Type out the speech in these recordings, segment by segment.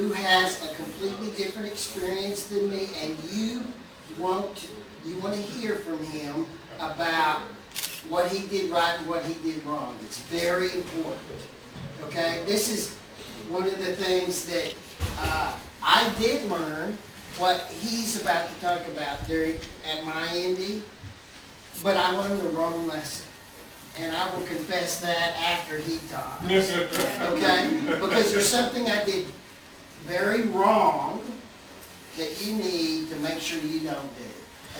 who has a completely different experience than me, and you want, to- you want to hear from him about what he did right and what he did wrong. It's very important, okay? This is one of the things that uh, I did learn, what he's about to talk about during, at my Indy, but I learned the wrong lesson. And I will confess that after he talks okay? Because there's something I did very wrong that you need to make sure you don't do.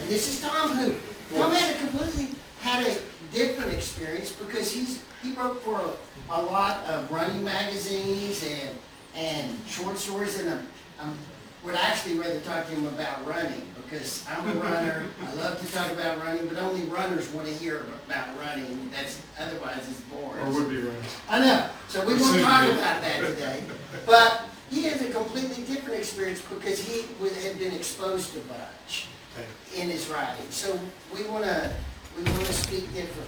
And this is Tom who, Tom had a completely, had a different experience because he's, he wrote for a, a lot of running magazines and, and short stories and um, um, would actually rather talk to him about running because I'm a runner. I love to talk about running, but only runners want to hear about running. That's, otherwise it's boring. Or would be runners. I know, so we won't talk about that today. But he has a completely different experience because he would have been exposed to Butch Okay. in his writing. So we wanna, we wanna speak differently.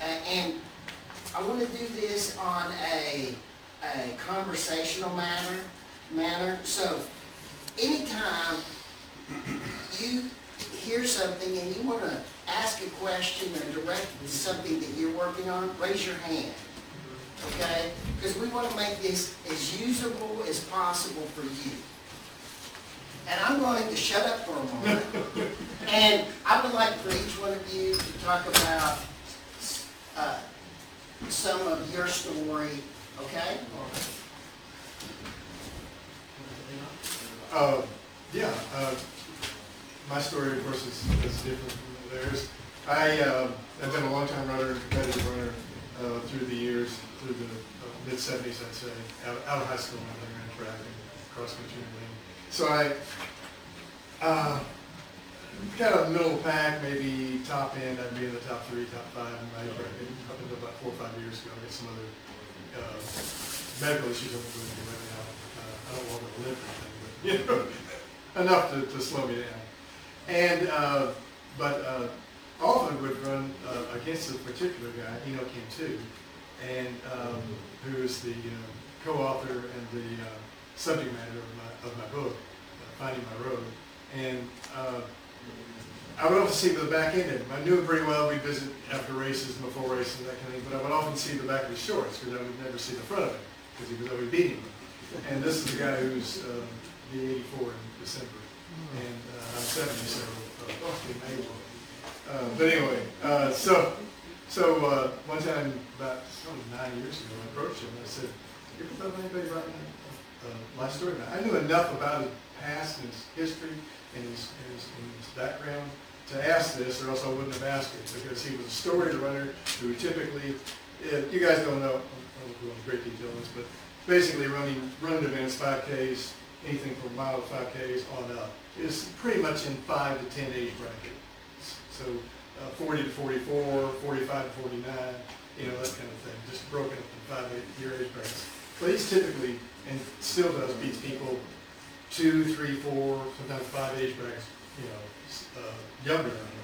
A- And I wanna do this on a, a conversational manner, manner. So anytime you hear something and you wanna ask a question or direct something that you're working on, raise your hand. Okay? Because we wanna make this as usable as possible for you. And I'm going to shut up for a moment. And I would like for each one of you to talk about uh, some of your story, okay? Uh, yeah, uh, my story, of course, is, is different from theirs. I, uh, have been a long-time runner, competitive runner, uh, through the years, through the uh, mid-seventies, I'd say. Out, out of high school, I ran track and cross-country and everything. So I, uh, kind of middle pack, maybe top end, I'd be in the top three, top five in my bracket, up until about four or five years ago. I got some other, uh, medical issues I'm going through right now. Uh, I don't want to live anything, but, you know, enough to, to slow me down. And, uh, but, uh, often would run, uh, against a particular guy, Eno Kim too, and, um, who is the, uh, co-author and the, uh, subject matter of my, of my book, uh, Finding My Road. And, uh, I would often see the back end of him. I knew him pretty well. We'd visit after races, and before races, and that kind of thing. But I would often see the back of his shorts because I would never see the front of him because he was always beating me. And this is the guy who's uh, the 84 in December, and uh, I'm 70, so uh, may. Uh, but anyway, uh, so so uh, one time about oh, nine years ago, I approached him and I said, "You ever thought of anybody writing uh, life story?" about it?" I knew enough about his past and his history and his, and his, and his background to ask this, or else I wouldn't have asked it, because he was a story runner who typically, you guys don't know, I won't go into great detail on this, but basically running, running events, 5Ks, anything from mile to 5Ks on up, is pretty much in five to 10 age bracket. So uh, 40 to 44, 45 to 49, you know, that kind of thing, just broken up in five eight year age brackets. He's typically, and still does, beats people two, three, four, sometimes five age brackets, you know, uh, younger than him.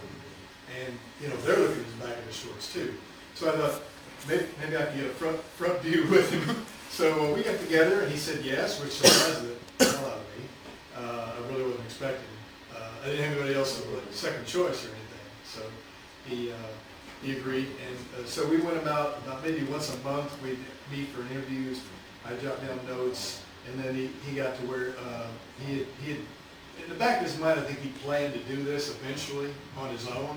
And, you know, they're looking at his back of his shorts too. So I thought, maybe, maybe I could get a front, front view with him. So uh, we got together and he said yes, which surprised the hell out of me. Uh, I really wasn't expecting. Uh, I didn't have anybody else as a second choice or anything. So he, uh, he agreed. And uh, so we went about, about maybe once a month, we'd meet for interviews. I jot down notes. And then he, he got to where, uh, he had, he had, in the back of his mind, I think he planned to do this eventually on his own.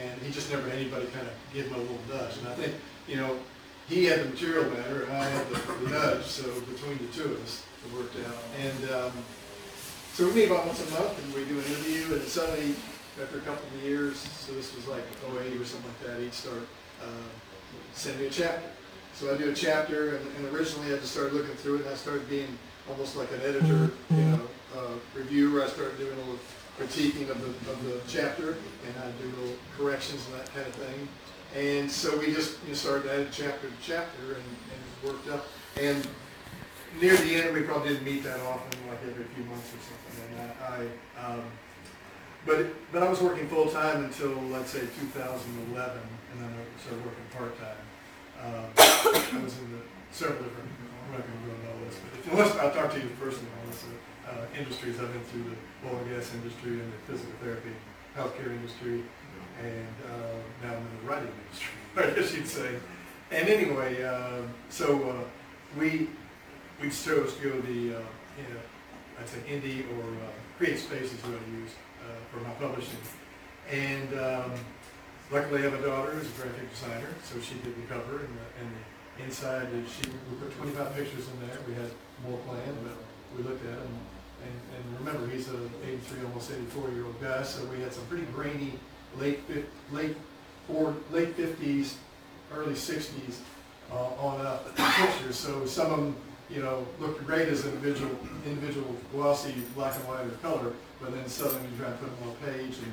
And he just never had anybody kind of give him a little nudge. And I think, you know, he had the material matter and I had the, the nudge, so between the two of us, it worked out. And, um, so we meet about once a month and we do an interview and suddenly, after a couple of years, so this was like 08 or something like that, he'd start, uh, send me a chapter. So I do a chapter and, and originally I just started looking through it and I started being almost like an editor, you know, uh, reviewer. I started doing a little critiquing of the, of the chapter and I do little corrections and that kind of thing. And so we just, you know, started adding chapter to chapter and, and it worked up. And near the end, we probably didn't meet that often, like every few months or something. And I, I um, but, but I was working full-time until, let's say, 2011, and then I started working part-time. Um, I was in the, several different we're not gonna go into all this, but if want, I'll talk to you personally on this, uh, industries, I've been through the oil and gas industry and the physical therapy, healthcare industry, and, uh, now I'm in the writing industry, I guess you'd say. And anyway, um, so, uh, we, we chose to go the, uh, you know, I'd say indie or, uh, create space is what I use, uh, for my publishing. And, um, luckily I have a daughter who's a graphic designer, so she did the cover and the, and the inside, and she, we put twenty-five pictures in there, we had more planned, but we looked at them. And, and remember, he's an eighty-three, almost eighty-four-year-old guy, so we had some pretty grainy, late late late fifties, early sixties, uh, on up pictures, so some of them, you know, looked great as individual, individual glossy black and white or color, but then suddenly you try to put them on a page and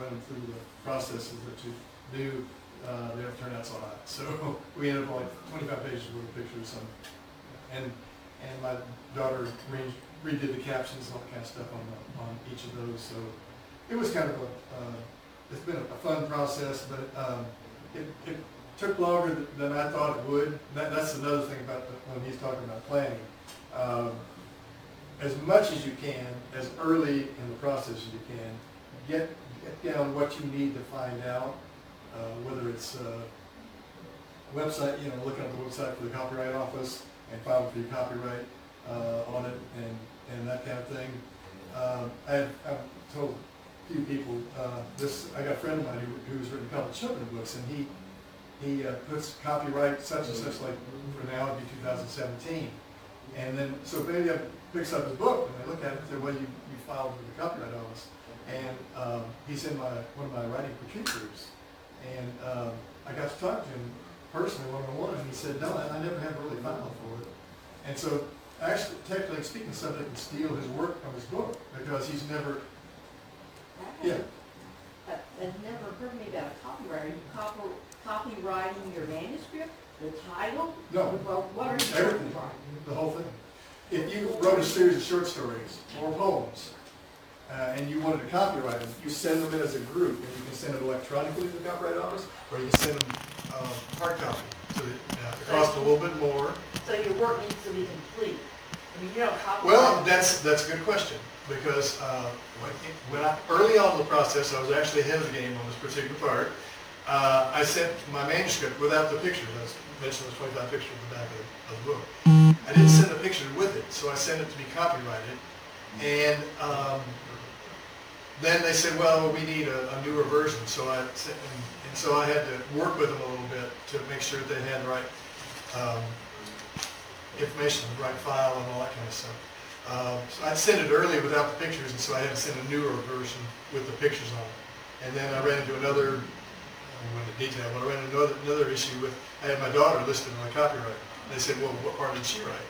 run them through the processes that you do, uh, they don't turn out so hot. So we ended up like twenty-five pages worth of pictures, and, and my daughter re- redid the captions and all that kind of stuff on, the- on each of those, so it was kind of a, uh, it's been a fun process, but, um, it, it took longer than I thought it would. That, that's another thing about the, when he's talking about planning. Um, as much as you can, as early in the process as you can, get, get down what you need to find out, uh, whether it's, uh, website, you know, looking up the website for the copyright office and filing for your copyright, uh, on it and, and that kind of thing. Um, I've, I've told a few people, uh, this, I got a friend of mine who, who's written a couple of children's books and he, he uh, puts copyright such and such, like for now it'd be two thousand seventeen. And then, so anybody picks up his book and I look at it, they say, well, you, you filed with the copyright office. And, um, he's in my, one of my writing critique groups. And, um, I got to talk to him personally one-on-one, and he said, no, I I never have really filed for it. And so, actually, technically speaking, somebody can steal his work from his book, because he's never, yeah, I've never heard me about a copyright. Copy, copywriting your manuscript, the title? no, Well, what are you Everything. copywriting? The whole thing. If you wrote a series of short stories or poems, uh, and you wanted to copyright them, you send them in as a group, and you can send it electronically to the copyright office, or you can send them, uh, hard copy. So it, uh, it costs a little bit more. So your work needs to be complete. I mean, you don't copyright. Well, that's, that's a good question, because, uh, when, when I, early on in the process, I was actually ahead of the game on this particular part. Uh, I sent my manuscript without the picture, as mentioned, there's twenty-five pictures in the back of, of the book. I didn't send a picture with it, so I sent it to be copyrighted, and, um, then they said, well, we need a, a newer version, so I, sent- and, and so I had to work with them a little bit to make sure they had the right, um, information, the right file and all that kind of stuff. Um, so I'd sent it early without the pictures, and so I had to send a newer version with the pictures on it. And then I ran into another, I won't go into detail, but I ran another, another issue with, I had my daughter listed on the copyright. And they said, well, what part did she write?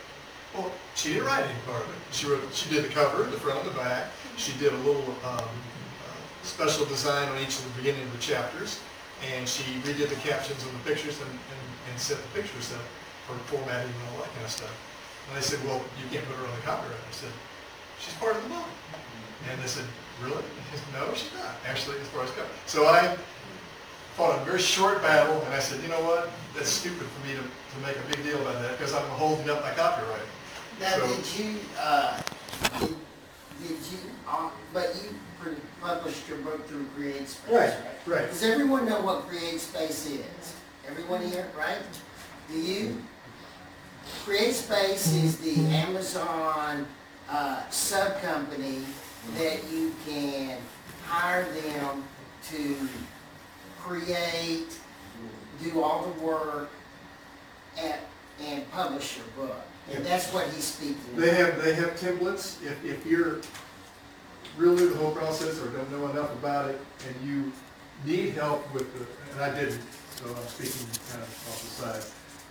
Well, she didn't write any part of it. She wrote, she did the cover, the front and the back. She did a little, um, uh, special design on each of the beginning of the chapters. And she redid the captions on the pictures and, and, and set the pictures up for formatting and all that kind of stuff. And they said, well, you can't put her on the copyright. I said, she's part of the book. And they said, really? Said, no, she's not, actually, as far as copyright. So I fought a very short battle, and I said, you know what? That's stupid for me to, to make a big deal about that, because I'm holding up my copyright. Now, So- did you, uh, did, did you, uh, but you published your book through Create Space, right? Right. Does everyone know what Create Space is? Everyone here, right? Do you? Create Space is the Amazon, uh, sub-company that you can hire them to create, do all the work, and, and publish your book. And that's what he's speaking They of. have, they have templates, if, if you're real new to the whole process or don't know enough about it, and you need help with the, and I didn't, so I'm speaking kind of off the side.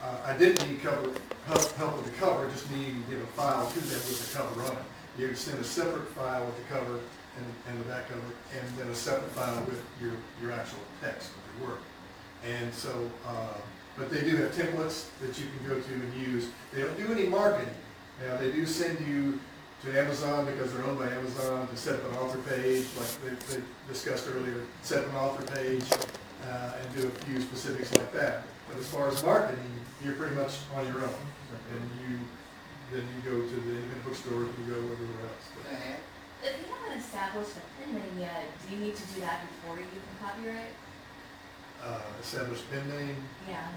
Uh, I didn't need cover, help, help with the cover, just needed to give a file to them with the cover on it. You can send a separate file with the cover and, and the back cover, and then a separate file with your, your actual text of your work. And so, uh, but they do have templates that you can go to and use. They don't do any marketing. Now, they do send you to Amazon because they're owned by Amazon to set up an author page, like they, they discussed earlier, set up an author page, uh, and do a few specifics like that. But as far as marketing, you're pretty much on your own. And you, then you go to the independent bookstore, you go everywhere else. But. If you haven't established a pen name yet, do you need to do that before you can copyright? Uh, established pen name, Yeah.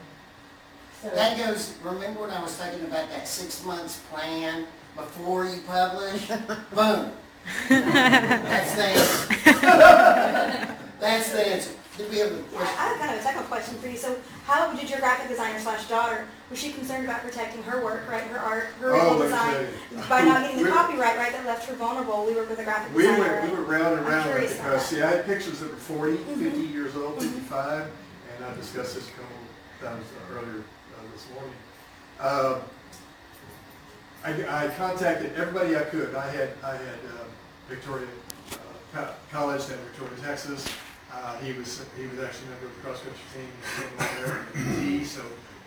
So, That goes, remember when I was talking about that six months plan before you publish? Boom. That's the answer. That's the answer. Did we have a I question? I have kind of a technical question for you. So how did your graphic designer slash daughter, was she concerned about protecting her work, right, her art, her Oh, original design? you. By not getting the We- copyright, right, that left her vulnerable. We work with a graphic We designer. went, we went round and I'm round with curious it about because, that. see, I had pictures that were 40, 50 Mhm. years old, Mhm. 55, and I discussed this a couple times earlier uh, this morning. Um, I, I contacted everybody I could. I had, I had uh, Victoria uh, Co- College down in Victoria, Texas. Uh, He was, he was actually a member of the cross-country team, he came over there, so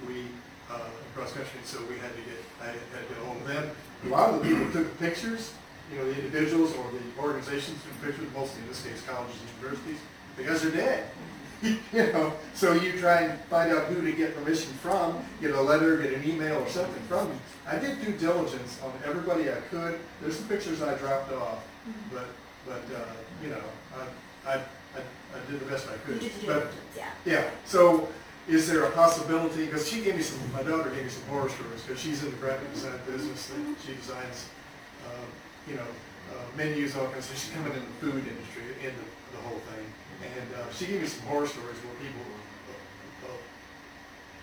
we, uh, cross-country, so we had to get, I had to get of them. A lot of the people took pictures, you know, the individuals or the organizations took pictures, mostly in this case colleges and universities, because they're dead. You know, so you try and find out who to get permission from, get a letter, get an email or something from them. I did due diligence on everybody I could. There's some pictures I dropped off, but, but, uh, you know, I, I, I I did the best I could. You did due But, diligence, yeah. yeah, so is there a possibility, because she gave me some, my daughter gave me some horror stories, because she's in the graphic design business, and she designs, uh, you know, uh, menus, all kinds of, she's coming in the food industry, in the, the whole thing. And, uh, she gave me some horror stories where people, uh, uh,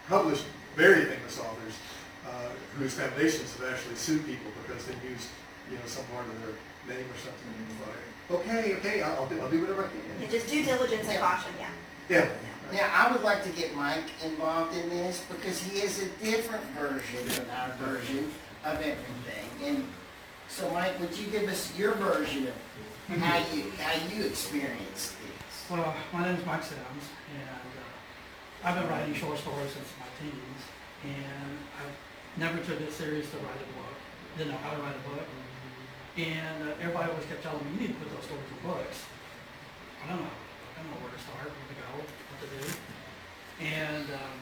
published very famous authors, uh, whose foundations have actually sued people because they used, you know, some part of their name or something. And it's like, okay, okay, I'll, I'll do, I'll do whatever I Yeah, can. just due diligence and Yeah. caution, yeah. Yeah, Now, I would like to get Mike involved in this because he is a different version of our version of everything. And so, Mike, would you give us your version of how you, how you experienced this? Well, my name is Mike Sims, and uh, I've been writing short stories since my teens, and I never took it serious to write a book. Didn't know how to write a book, and uh, everybody always kept telling me, "You need to put those stories in books." I don't know. I don't know where to start, where to go, what to And um,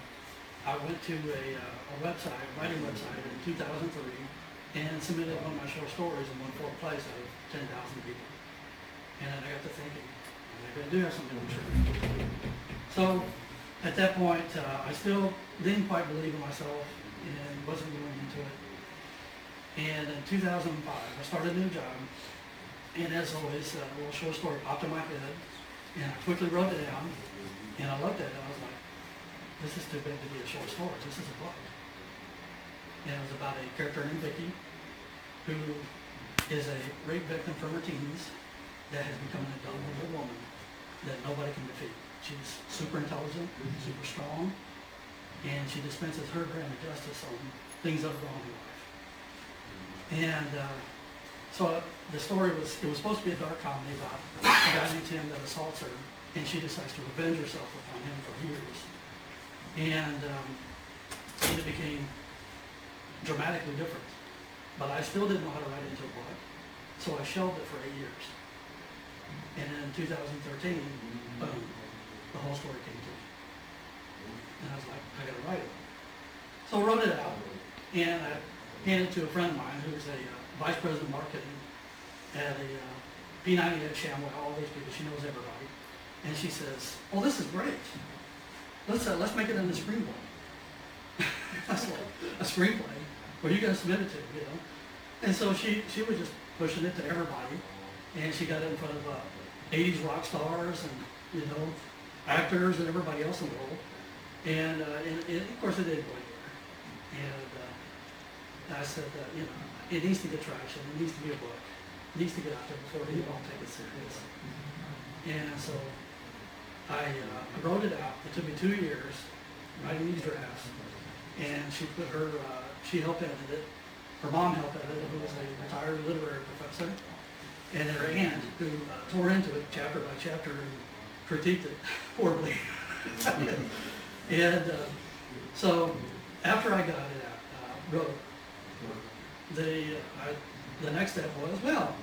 I went to a, uh, a website, a writing website in 2003, and submitted one of my short stories in one fourth place out of 10,000 people. And I got to thinking, maybe I do have something to true. So at that point, uh, I still didn't quite believe in myself and wasn't going into it. And in 2005, I started a new job. And as always, uh, a little short story popped in my head. And I quickly wrote it down. And I looked at it and I was like, this is too big to be a short story. This is a book. And it was about a character named Vicky who is a rape victim from her teens that has become an adult woman that nobody can defeat. She's super intelligent, super strong, and she dispenses her brand of justice on things that are wrong in life. And uh, so the story was, it was supposed to be a dark comedy about a guy named Tim that assaults her, and she decides to revenge herself upon him for years. And um, it became dramatically different. But I still didn't know how to write into a book, so I shelved it for eight years. And in 2013, boom, the whole story came to me. And I was like, I gotta write it. So I wrote it out, and I handed it to a friend of mine who's a uh, vice president of marketing at a uh, P90 at Shamwell, all these people, she knows everybody. And she says, oh, this is great. Let's, uh, let's make it into a screenplay. Was like, a screenplay? Are you gonna submit it to, you know? And so she, she was just pushing it to everybody, and she got it in front of, uh, eighties rock stars and, you know, actors and everybody else in the world. And, uh, and, and of course it didn't go anywhere. And, uh, I said that, you know, it needs to get traction, it needs to be a book, it needs to get out there before they all take it serious. And so I, uh, wrote it out, it took me two years writing these drafts. And she put her, uh, she helped edit it, her mom helped edit it, who was a retired literary professor. And her aunt, who uh, tore into it chapter by chapter and critiqued it horribly. And, uh, so, after I got it out, uh, wrote, the, I, the next step was, well,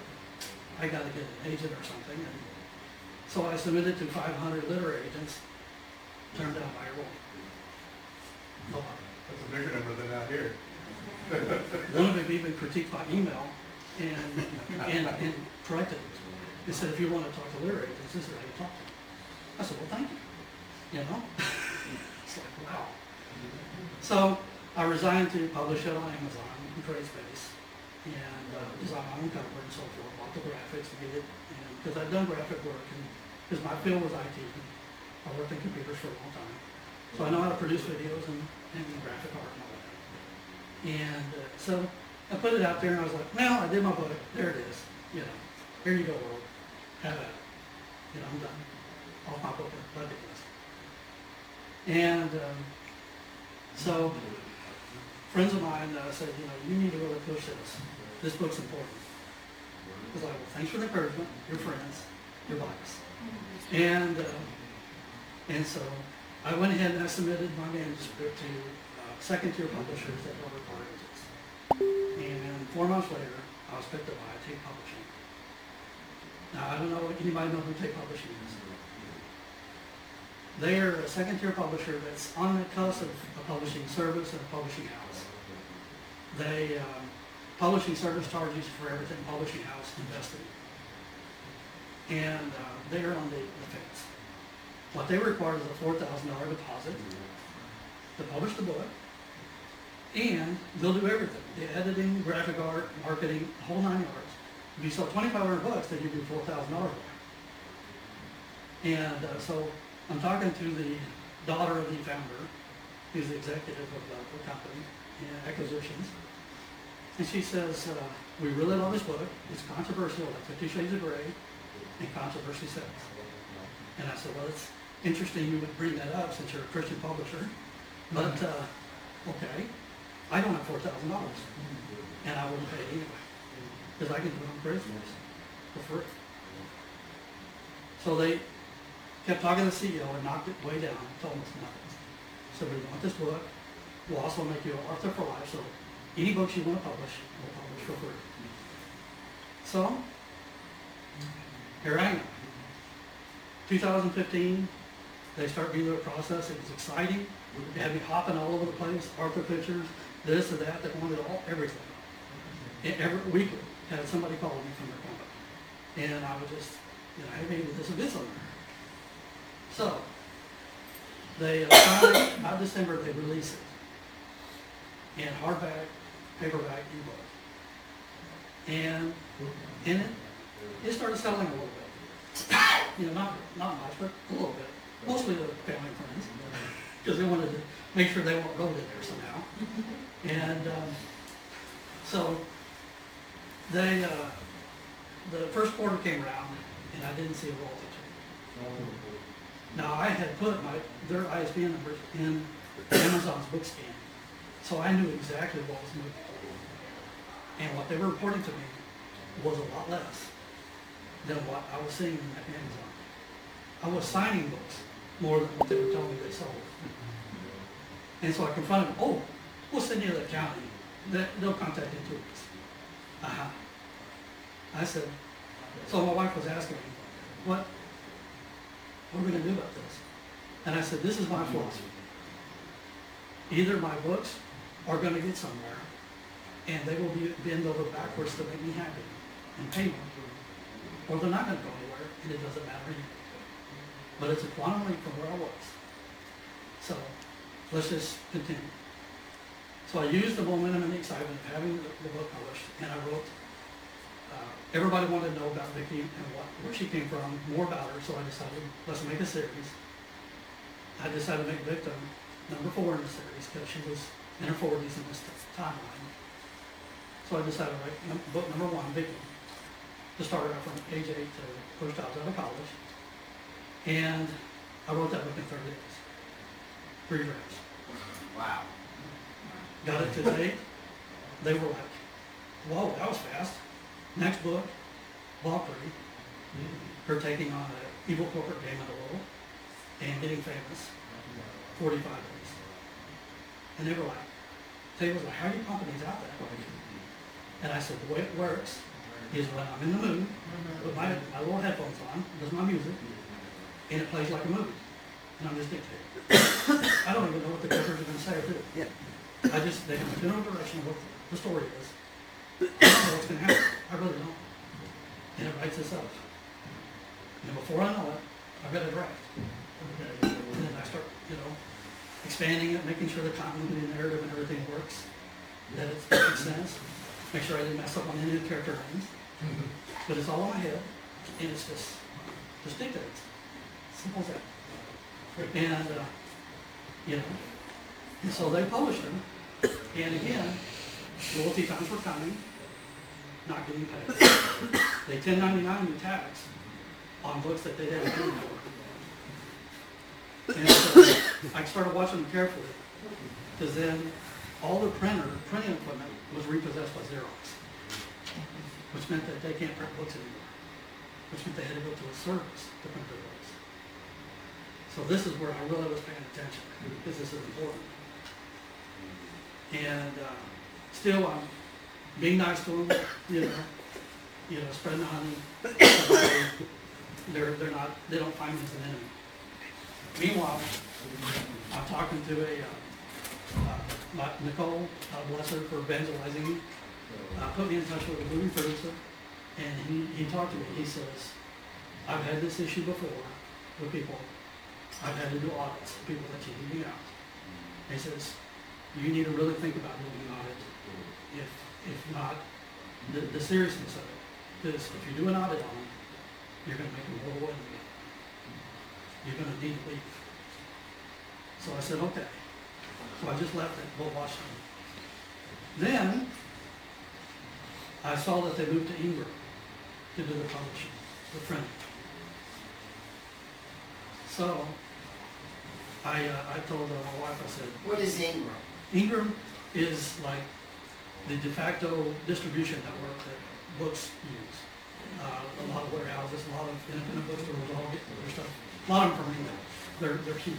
I gotta get an agent or something, and so I submitted to five hundred literary agents, turned down by a lot. That's a bigger number than out here. One of them even critiqued my email and, and, and corrected it. They said, if you want to talk to lawyer agents, this is how you talk to them. I said, well, thank you, you know? It's like, wow. So I resigned to publish it on Amazon, in CreateSpace, and uh, design my own cover and so forth, bought the graphics get it, because I've done graphic work, and, because my field was IT. I worked in computers for a long time. So I know how to produce videos and, and graphic art and all that. And uh, so I put it out there and I was like, well, I did my book, there it is, you know, here you go, world, have at it. You know, I'm done, off my book, ridiculous. And um, so friends of mine uh, said, you know, you need to really push this, this book's important. I was like, well, thanks for the encouragement, your friends, your bias. And, uh, and so I went ahead and I submitted my manuscript to uh, second tier publishers that were required And four months later, I was picked up by Tate Publishing. Now, I don't know, anybody know who Tate Publishing is? They are a second tier publisher that's on the cusp of a publishing service and a publishing house. They, um, publishing service charges for everything publishing house invested in. And uh, they are on the, the fence. What they require is a four thousand dollar deposit to publish the book. And they'll do everything, the editing, graphic art, marketing, the whole nine yards. If you sell twenty-five hundred bucks, they give you four thousand dollars. And uh, so I'm talking to the daughter of the founder, who's the executive of the, the company, acquisitions. And she says, uh, we really love this book, it's controversial, like Fifty Shades of Grey, and controversy sells. And I said, well, it's interesting you would bring that up since you're a Christian publisher, but, uh, okay, I don't have four thousand dollars, and I wouldn't pay it anyway, because I can do it on for free. So they kept talking to the CEO and knocked it way down, told us nothing. So we want this book, we'll also make you an author for life, so any books you want to publish, we'll publish for free. So, here I am. 2015, they start doing a process, it was exciting, they had me hopping all over the place, Arthur pictures, this or that, they wanted all, everything. And every week, had somebody call me from their company. And I would just, you know, hey, maybe this is this on there. So, they, uh, finally, by December, they release it in hardback, paperback, ebook. And in it, it started selling a little. You know, not, not much, but a little bit. Mostly the family friends, because they wanted to make sure they won't go in there somehow. And, um, so, they, uh, the first quarter came around, and I didn't see a royalty check. Now, I had put my, their ISBN numbers in Amazon's book scan, so I knew exactly what was moving. And what they were reporting to me was a lot less than what I was seeing in my Amazon. I was signing books more than what they were telling me they sold. And so I confronted them, oh, we'll send you to the county, They- they'll contact you two weeks. Uh-huh. I said, so my wife was asking me, what, what are we gonna do about this? And I said, this is my philosophy. Either my books are gonna get somewhere, and they will be bend over backwards to make me happy and pay me, or they're not gonna go anywhere, and it doesn't matter anyway. But it's a quantum leap from where I was. So, let's just continue. So I used the momentum and the excitement of having the, the book published, and I wrote, uh, everybody wanted to know about Vicki and what, where she came from, more about her, so I decided, let's make a series. I decided to make Victim number four in the series, because she was in her forties in this timeline. So I decided to write book number one, Victim, to start out from age eight to first was out of college. And I wrote that book in thirty days. Three drafts. Wow. Got it today. They were like, whoa, that was fast. Next book, Valkyrie, her taking on an evil corporate game of the world and getting famous, 45 days. And they were like, they was like, how are you pumping these out that quick? And I said, the way it works is when I'm in the mood, mm-hmm. put my, my little headphones on, does my music, and it plays like a movie. and I'm just dictating. I don't even know what the characters are gonna say or do. Yep. I just, they have general direction of what the story is. I don't know what's gonna happen, I really don't. And it writes itself. And before I know it, I've got a draft. And then I start, you know, expanding it, making sure the continuity and the narrative and everything works, that it makes sense, make sure I didn't mess up on any of the character names. But it's all in my head, and it's just, just dictates. Simple as that. And, uh, you know, and so they published them, and again, royalty times were coming, not getting paid. They ten ninety-nine me tax on books that they didn't for. And so I started watching them carefully, because then all the printer, printing equipment was repossessed by Xerox, which meant that they can't print books anymore, which meant they had to go to a service to print their books. So this is where I really was paying attention, because this is important. And, uh, still, I'm being nice to them, you know, you know, spreading the honey. They're, they're not, they don't find me as an enemy. Meanwhile, I'm talking to a, uh, uh, Nicole, uh, bless her for evangelizing me, uh, put me in touch with a movie producer, and he, he talked to me, he says, I've had this issue before with people, I've had to do audits, people that cheated me out. He says, you need to really think about doing an audit, if, if not, the, the seriousness of it. Because if you do an audit on them, you're gonna make them more willing again. You're gonna need to leave. So I said, okay. So I just left it, go them. Then, I saw that they moved to Ingram to do the publishing, the printing. So, I, uh, I told uh, my wife, I said, What is Ingram? Ingram is like the de facto distribution network that books use. Uh, a lot of warehouses, a lot of independent bookstores, all get their stuff, a lot of them from Ingram. They're, they're huge.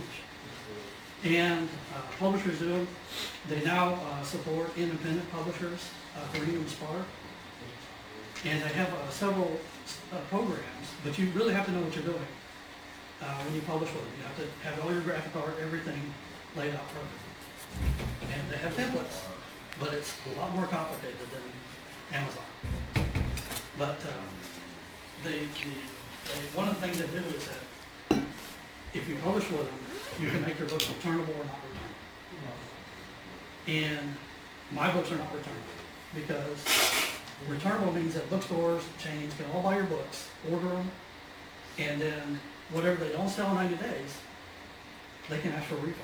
And uh, publishers do them. They now uh, support independent publishers uh, for Ingram Spark. And they have uh, several uh, programs, but you really have to know what you're doing uh, when you publish with them. You have to have all your graphic art, everything laid out perfectly. And they have templates, but it's a lot more complicated than Amazon. But um, they, the, they, one of the things they do is that if you publish with them, you can make your books returnable or not returnable. And my books are not returnable because returnable means that bookstores, chains can all buy your books, order them, and then whatever they don't sell in 90 days, they can ask for a refund.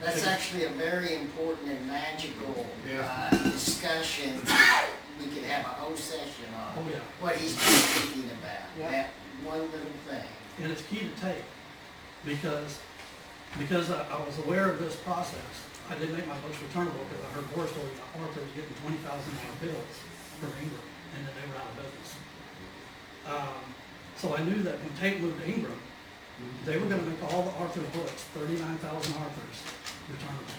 That's actually a very important and magical, Yeah. uh, discussion. We could have a whole session Oh, on yeah. what he's speaking about, Yeah. that one little thing. And it's key to take, because, because I, I was aware of this process, I didn't make my books returnable, because I heard war stories about authors getting twenty thousand dollar bills from Ingram, and then they were out of business. Um, so I knew that when Tate moved to Ingram, they were gonna make all the Arthur books, thirty-nine thousand Arthurs, returnable.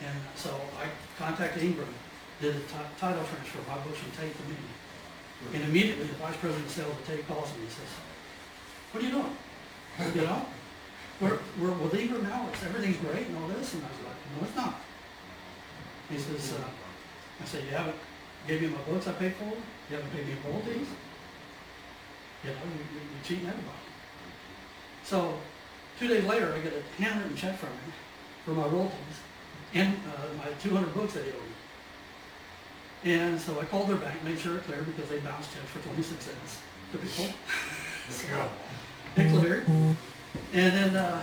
And so I contacted Ingram, did a ti- title transfer, my books from Tate to me. And immediately, the vice president of sales at Tate calls me, he says, what are you doing? You know? We're, we're with Ingram now, it's, everything's great and all this, and I was like, no, it's not. He says, uh, I said, you haven't gave me my books I paid for, them. you haven't paid me royalties? You know, you, you- you're cheating everybody. So, two days later, I get a handwritten check from him for my royalties and, uh, my two hundred books that he owed me. And so I called their bank, made sure it cleared because they bounced checks for twenty-six cents to people. So, It cleared. And then, uh,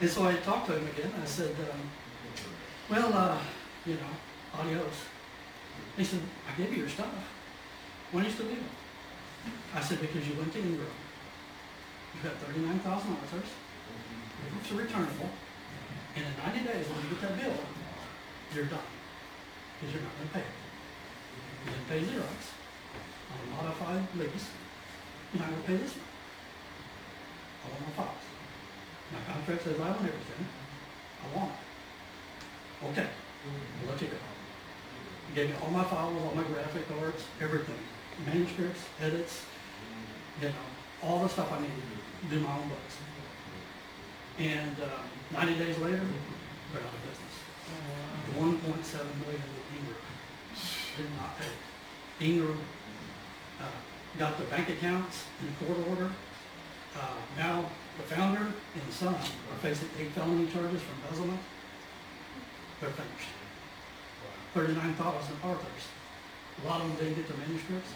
and so I talked to him again, I said, um, well, uh, you know, adios. He said, I gave you your stuff. Why don't you still leave it? I said, because you went to Ingram. You've got thirty-nine thousand authors. Your books are returnable. And in ninety days, when you get that bill, you're done. Because you're not gonna pay it. You didn't pay Xerox on a modified lease. You're not gonna pay this one. I want my files. My contract says I own everything. I want it. Okay, I'll let you go. Gave me all my files, all my graphic arts, everything. Manuscripts, edits, you know, all the stuff I needed to do my own books. And um, ninety days later, they're out of business. One point seven million with Ingram did not pay. Ingram uh, got the bank accounts in court order. Uh, Now, the founder and son are facing eight felony charges for embezzlement. They're finished. Thirty-nine thousand authors. A lot of them didn't get the manuscripts.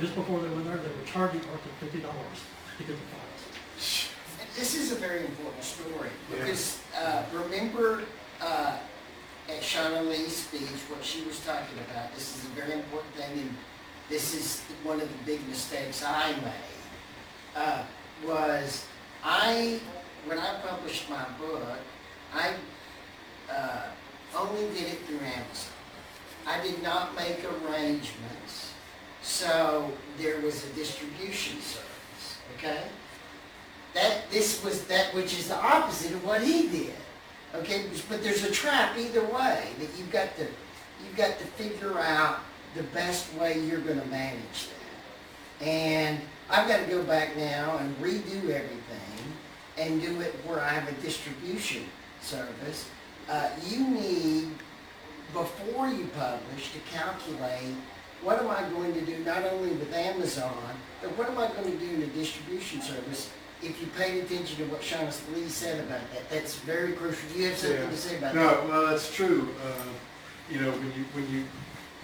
Just before they went there, they were charging Arthur fifty dollars to get the files. This is a very important story, Yeah. because, uh, remember, uh, at Shauna Lee's speech, what she was talking about, this is a very important thing, and this is one of the big mistakes I made, uh, was I, when I published my book, I, uh, only did it through Amazon. I did not make arrangements, so there was a distribution service, okay? That, this was that which is the opposite of what he did. Okay, but there's a trap either way, that you've got to, you've got to figure out the best way you're gonna manage that. And I've gotta go back now and redo everything and do it where I have a distribution service. Uh, you need, before you publish, to calculate, what am I going to do, not only with Amazon, but what am I going to do in a distribution service? If you paid attention to what Shauna Lee said about that, that's very crucial. Do you have something Yeah. to say about No, that? well, that's true. Uh, You know, when you, when you,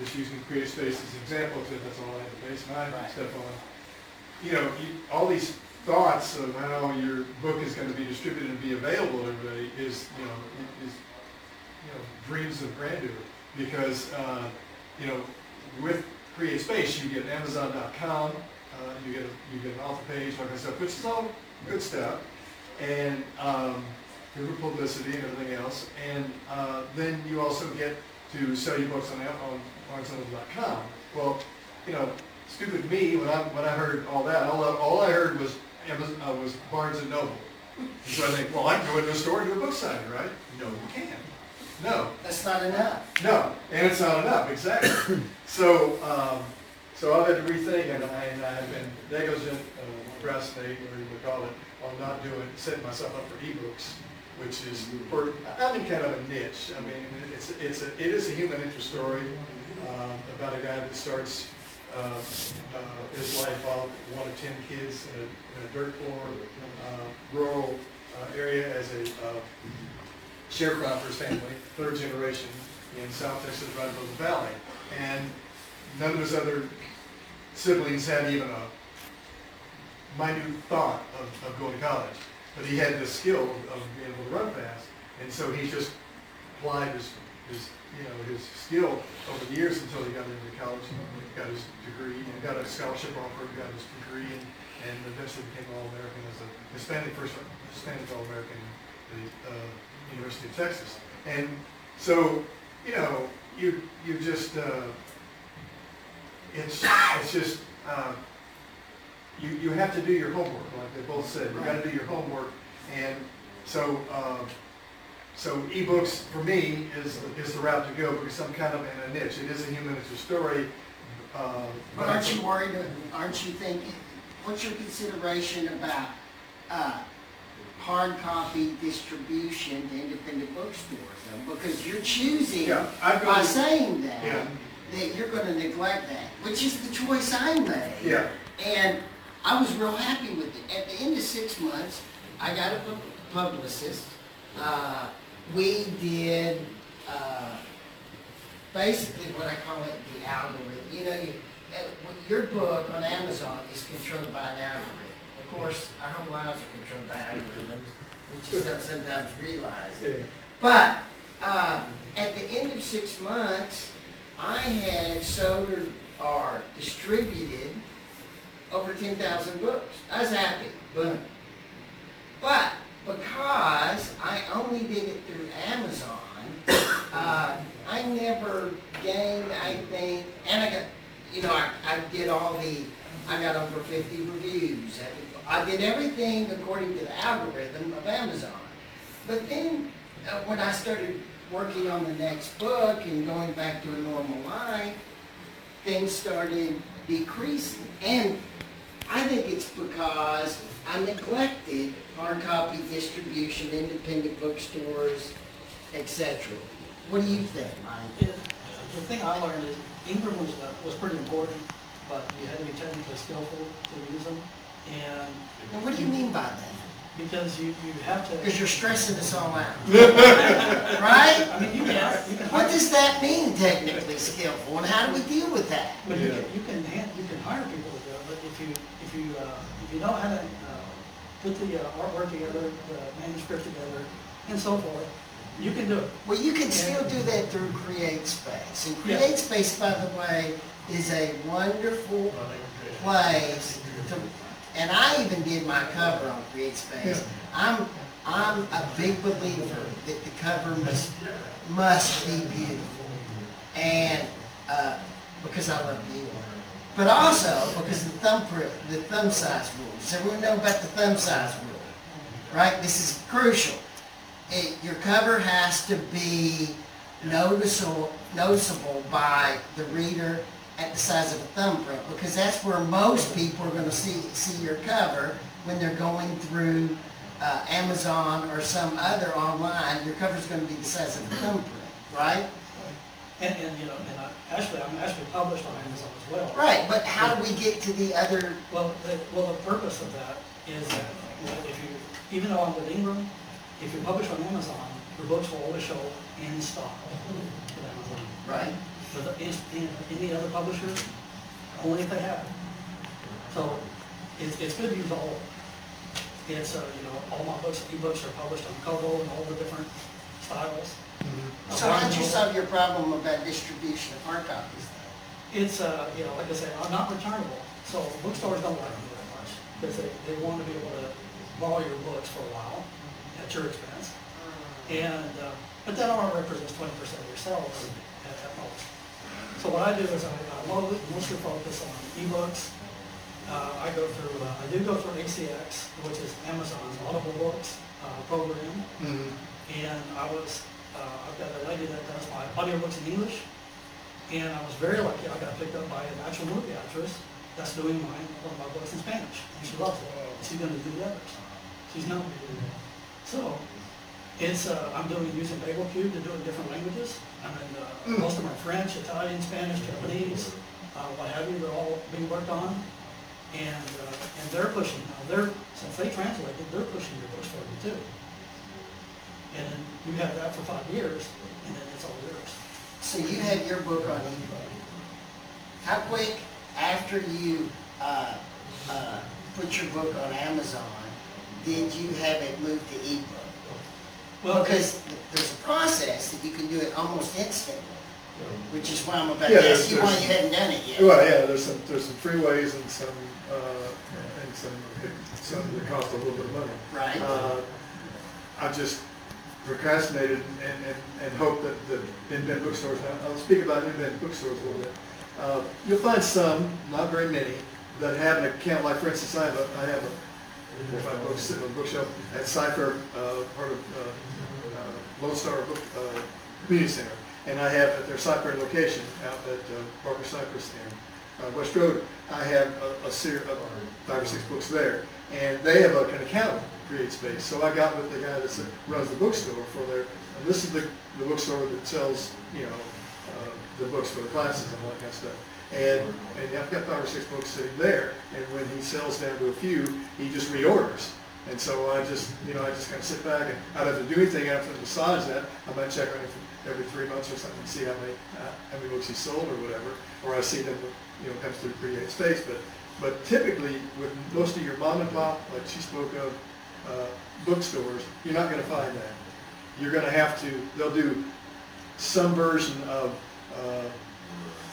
just using Creative Space as an example, because that's all I have to base my Right. stuff on. You know, you, all these thoughts of how your book is gonna be distributed and be available to everybody is, you know, is, you know, dreams of grandeur. Because, uh, you know, with Creative Space, you get Amazon.com, uh, you get, you get an author page, all that stuff, which is all good stuff. And, um, good publicity and everything else. And, uh, then you also get to sell your books on, on BarnesandNoble.com. Well, you know, stupid me, when I, when I heard all that, all, I- all I heard was Amazon, uh, was Barnes and Noble. So I think, well, I can go into a store and do a book signing, right? No, you can't. No, That's not enough. no, and it's not enough, exactly. So, um, so I've had to rethink, and I, and I've been negligent, uh, procrastinate, whatever you would call it, on not doing, setting myself up for ebooks, which is, for, I'm in kind of a niche. I mean, it's, it's, a it is a human interest story, um, about a guy that starts, uh, uh, his life off, one of ten kids in a, in a dirt poor, uh, rural, uh, area as a, uh, sharecropper's family, third generation in South Texas, right above the valley. And none of his other siblings had even a minute thought of, of going to college. But he had the skill of being able to run fast. And so he just applied his, his, you know, his skill over the years until he got into college got his degree and got a scholarship offer, got his degree and, and eventually became All-American as a Hispanic, first Hispanic All-American at the, uh, University of Texas. And so, you know, you, you just, uh, it's, it's just, uh, you, you have to do your homework, like they both said, you gotta do your homework. And so, uh, so ebooks for me is, is the route to go because I'm kind of in a niche. It is a human it's a story. uh, But aren't you worried, aren't you thinking, what's your consideration about, uh, hard copy distribution to independent bookstores though? Because you're choosing, Yeah, I've by saying that, Yeah. that you're gonna neglect that, which is the choice I made. yeah, And I was real happy with it. At the end of six months, I got a pu- publicist. Uh, we did, uh, basically what I call it the algorithm. You know, you, uh, your book on Amazon is controlled by an algorithm. Of course, our whole lives are controlled by algorithms, we just don't sometimes realize it. But uh, at the end of six months, I had sold or, or distributed over 10,000 books. I was happy. But, but because I only did it through Amazon, uh, I never gained, I think, and I got, you know, I, I did all the, I got over 50 reviews. I, I did everything according to the algorithm of Amazon. But then, uh, when I started working on the next book and going back to a normal life, things started decreasing. And I think it's because I neglected hard copy distribution, independent bookstores, etc. What do you think, Mike? The thing I learned is Ingram was, uh, was pretty important, but you had to be technically skillful to use them. And And what do you mean by that? because you, you have to. Because you're stressing us all out. Right? I mean, you can, you can. What does that mean, technically skillful, and how do we deal with that? But you can, you can, hand- you can hire people to do it, but if you, if you, uh, if you know how to, uh, put the uh, artwork together, the manuscript together, and so forth, you can do it. Well, you can still do that through Create Space. And Yeah. Create Space, by the way, is a wonderful place to, and I even did my cover on Create Space. I'm, I'm a big believer that the cover must, must be beautiful. And, uh, because I love you. But also because the thumbprint, the thumb size rule. Does everyone know about the thumb size rule? Right? This is crucial. It, your cover has to be noticeable, noticeable by the reader at the size of a thumbprint because that's where most people are going to see, see your cover when they're going through uh, Amazon or some other online. Your cover's going to be the size of a thumbprint, right? And, and, you know, and I, actually, I'm actually published on Amazon as well. Right, but how do we get to the other, Well, the, well, the purpose of that is that, you know, if you, even though I'm with Ingram, if you publish on Amazon, your books will always show in stock with Amazon. right? With the- in, in any other publisher, only if they have it. So it's, it's good to use all. of them. It's, uh, you know, all my books, ebooks are published on Kobo and all the different styles. So how'd you solve your problem about distribution of hard copies? It's, uh, you know, like I said, I'm not returnable, so bookstores don't like me that much, because they, they want to be able to borrow your books for a while at your expense. And, uh, but that only represents twenty percent of your sales at, at most. So what I do is I, I mo- mostly focus on ebooks. Uh, I go through, uh, I do go through ACX, which is Amazon's Audible Books, uh, program. Mhm. And I was, uh, I've got a lady that does my audiobooks in English. And I was very lucky, I got picked up by an actual movie actress that's doing my, one of my books in Spanish. And she loves it. She's gonna do the others. She's known me to do that. So, it's, uh, I'm doing, using Babelcube to do it in different languages. I mean, uh, most of them are French, Italian, Spanish, Japanese, uh, what have you, they're all being worked on. And, uh, and they're pushing, now they're, since they translated, they're pushing your books for you too. And then you have that for five years, and then it's all yours. So you had your book on ebook. How quick after you uh, uh, put your book on Amazon did you have it moved to ebook? Well, Because there's a process that you can do it almost instantly, which is why I'm about Yeah, to ask you why there's- you haven't done it yet. Well, yeah, there's some, there's some freeways and some, uh, and some, some that cost a little bit of money. Right? Uh, I just procrastinated and, and, and hoped that the independent bookstores, I'll speak about independent bookstores a little bit. Uh, You'll find some, not very many, that have an account, like for instance, I have a, I have a, four or five books sitting on bookshelf at Cyfair, uh, part of, uh, uh, Lone Star Book, uh, Community Center. And I have at their Cyfair location out at uh, Barker Cypress and, uh, West Road, I have a, a series of five or six books there. And they have a- an account Create Space, so I got with the guy that runs the bookstore for their, and this is the, the bookstore that sells, you know, uh, the books for the classes and all that kind of stuff. And, and I've got five or six books sitting there, and when he sells down to a few, he just reorders. And so I just, you know, I just kind of sit back and I don't have to do anything after besides that. I might check on it every three months or something, see how many, uh, how many books he sold or whatever. Or I see them, you know, comes through Create Space, but, but typically with most of your mom and pop, like she spoke of, uh, bookstores, you're not gonna find that. You're gonna have to, they'll do some version of, uh,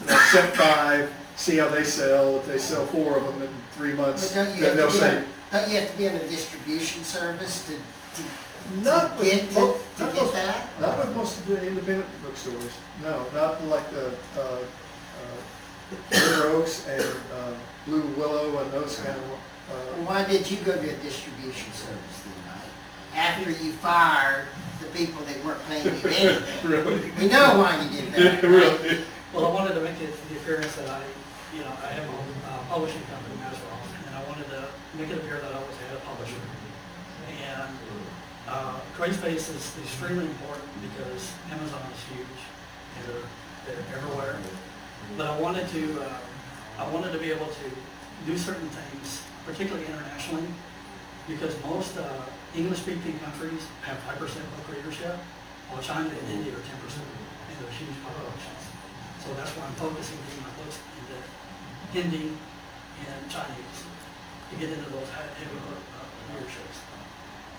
set five, see how they sell, if they sell four of them in three But months, don't you then have they'll to be say, on, don't you have to be on a distribution service to, to not to get, with, to, mo- to not get most, that? not with most of the independent bookstores, no, not like the, uh, uh, River Oaks and, uh, Blue Willow and those kind of, uh, Why did you go to a distribution service then, Mike? After you fired the people that weren't paying you anything? really, We know why you did that, right? really. Well, I wanted to make it the appearance that I, you know, I have a uh, publishing company, as well, and I wanted to make it appear that I was a publisher. And uh, CreateSpace is extremely important because Amazon is huge and they're, they're everywhere. But I wanted to, uh, I wanted to be able to do certain things, particularly internationally, because most uh, English-speaking countries have 5% book readership, while China and India are 10%, and they're huge populations. So that's why I'm focusing getting my books into Hindi and Chinese to get into those he- heavy book uh.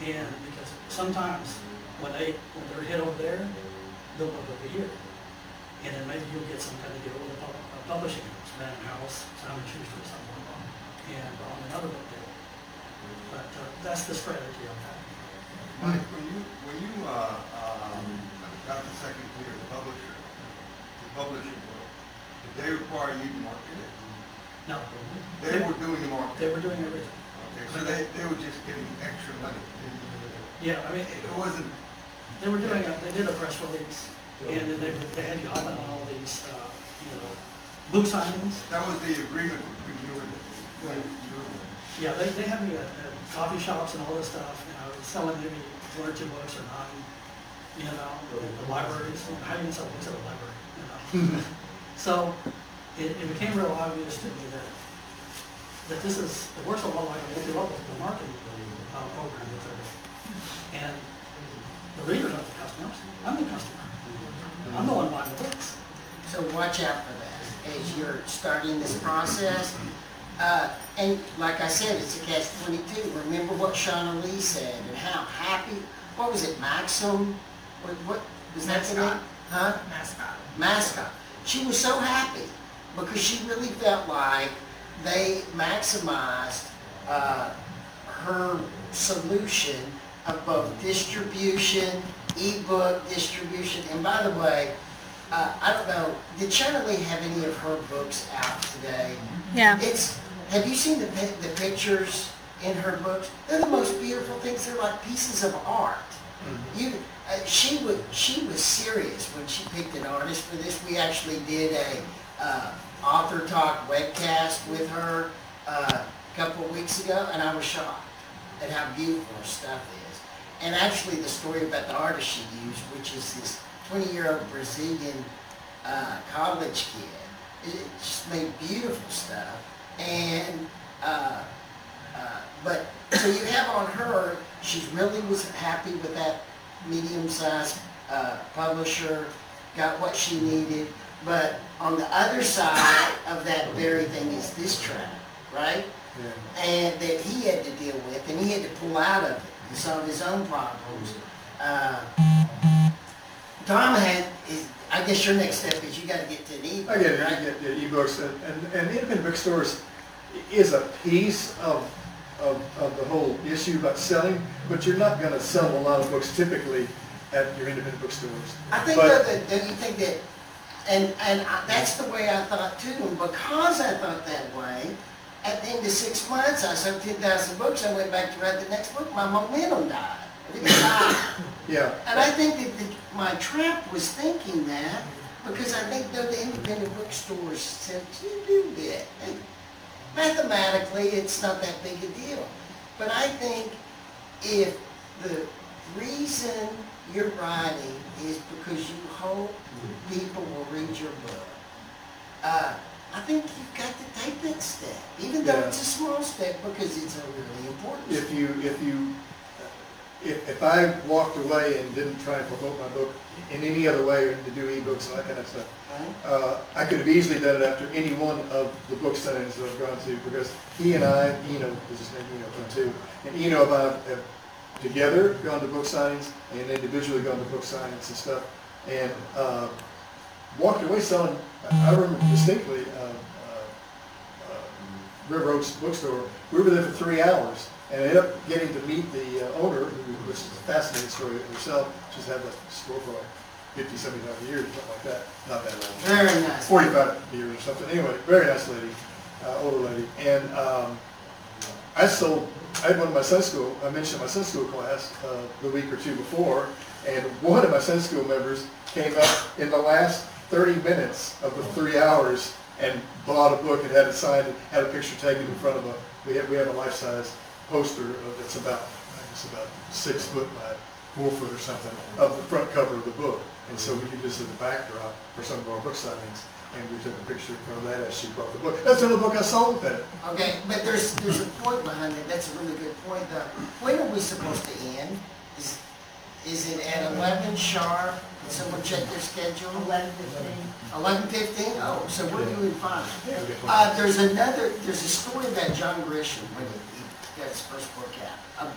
And because sometimes when they, when they're hit over there, they'll look over here. And then maybe you'll get some kind of deal with a pub- a publishing house, Random House, Simon Schuster, something, and on another book deal. But uh, that's the strategy I'm having. Mike, when you, when you, uh, um, got the second tier, the publisher, publishing world, did they require you to market it? No, They were doing the they were doing everything. Okay, so they, they were just getting extra money? Yeah, I mean, It wasn't, they were doing, a- they did a press release, and then they, they had you on all these, uh, you know, book signings. that was the agreement between you and, you and you. Yeah, they, they had me at, at coffee shops and all this stuff, and I was selling maybe one or two books or nine, you know, at the libraries, do you sell books at a library, you know? So, it, it became real obvious to me that, that this is, it works a lot like a multi-level marketing, uh, program that they're doing. And the readers are the customers, I'm the customer, I'm the one buying the books. So watch out for that as you're starting this process. Uh, and like I said, it's a catch twenty-two. Remember what Shauna Lee said and how happy, what was it, Maxim? What, what, was that the name? Mascot. Huh? mascot. Mascot. She was so happy because she really felt like they maximized, uh, her solution of both distribution, ebook distribution, and by the way, uh, I don't know, did Shauna Lee have any of her books out today? Yeah. It's, have you seen the, the pictures in her books? They're the most beautiful things, they're like pieces of art. You, uh, she would, she was serious when she picked an artist for this. We actually did a, uh, author talk webcast with her, uh, a couple of weeks ago, and I was shocked at how beautiful her stuff is. And actually, the story about the artist she used, which is this twenty-year-old Brazilian, uh, college kid, it it just made beautiful stuff. And, uh, uh, but, so you have on her, she really was happy with that medium-sized, uh, publisher, got what she needed. But on the other side of that very thing is this track, right? Yeah. And that he had to deal with, and he had to pull out of it, and solve his own problems. Uh, Tom had, is, I guess your next step is you gotta get to an ebook, I get it, right? I get the ebooks, and, and, and independent bookstores is a piece of, of, of the whole issue about selling, but you're not gonna sell a lot of books typically at your independent bookstores. I think But- that, that you think that, and, and I- that's the way I thought too, and because I thought that way, at the end of six months, I sold ten thousand books, I went back to write the next book, my momentum died. Yeah, And I think that the, my trap was thinking that, because I think though the independent bookstores said, you do that. Mathematically, it's not that big a deal. But I think if the reason you're writing is because you hope people will read your book, uh, I think you've got to take that step, even though Yeah. it's a small step, because it's a really important if step. you, if you, if, if I walked away and didn't try and promote my book in any other way, to do e-books and that kind of stuff, uh, I could have easily done it after any one of the book signings that I've gone to, because he and I, Eno, is his name, Eno, gone too, and Eno and I have together gone to book signings, and individually gone to book signings and stuff, and, uh, walked away selling, I remember distinctly, uh, uh, uh, River Oaks Bookstore, we were there for three hours, and I ended up getting to meet the uh, owner, who, which is a fascinating story herself, she's had the store for like fifty, seventy-five years, something like that, not that long. Very nice. 45 years or something. Anyway, very nice lady, uh, older lady. And um, I sold, I had one in my Sunday school, I mentioned my Sunday school class uh, the week or two before, and one of my Sunday school members came up in the last 30 minutes of the three hours and bought a book and had it signed and had a picture taken in front of a, we have, we have a life-size poster that's about, I guess about six foot by four foot or something of the front cover of the book. And so we used this as a backdrop for some of our book signings, and we took a picture in front of that as she bought the book. That's the only book I sold with that. Okay, but there's, there's a point behind it, that's a really good point though. When are we supposed to end? Is, is it at eleven sharp? Can someone check their schedule? Eleven fifteen. Eleven fifteen? Oh, so we're doing fine. Uh, there's another, there's a story about John Grisham when he his first book out, uh,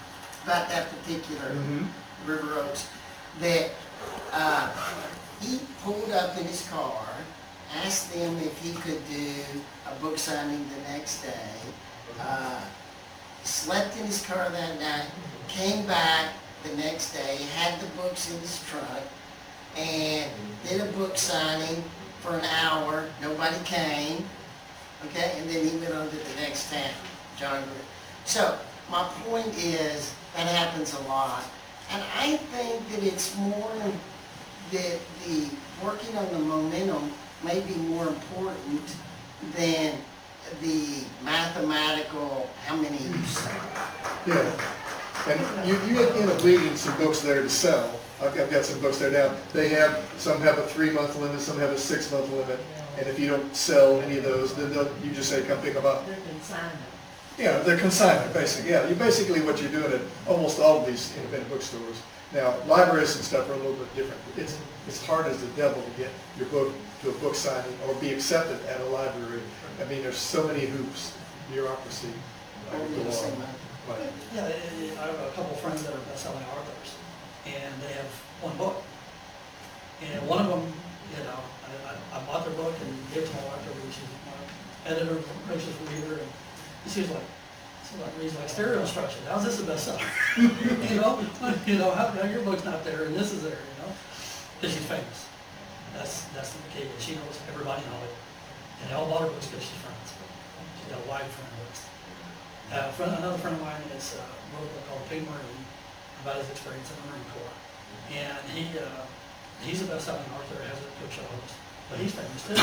about that particular Mhm. River Oaks, that, uh, he pulled up in his car, asked them if he could do a book signing the next day, uh, slept in his car that night, came back the next day, had the books in his truck, and did a book signing for an hour, nobody came, okay, and then he went on to the next town, John. So, my point is, that happens a lot, and I think that it's more, that the, working on the momentum may be more important than the mathematical, how many you sell. Yeah, and you, you end up leaving some books there to sell. I've got, I've got some books there now. They have, some have a three-month limit, some have a six-month limit. And if you don't sell any of those, then you just say, come pick them up. They're consignment. Yeah, they're consignment, basically, yeah. You, basically what you're doing at almost all of these independent bookstores. Now, libraries and stuff are a little bit different. It's, it's hard as the devil to get your book to a book signing or be accepted at a library. I mean, there's so many hoops, bureaucracy. What were you go gonna on. Yeah, I I have a couple of friends that are best-selling authors, and they have one book. And one of them, you know, I, I- I bought their book and gave it to my wife to read, she's my editor, gracious reader, and she was like, she's like, reads like stereo instruction, how's this a bestseller? You know, you know, how, how your book's not there and this is there, you know? Because she's famous. That's, that's the key, she knows, everybody knows it. And they all bought her books because she's friends. She's got a wide friend list. Uh, friend, another friend of mine is, uh, wrote a book called Pig Marine about his experience in the Marine Corps. And he, uh, he's a best-selling author, has a good shows, but he's famous too.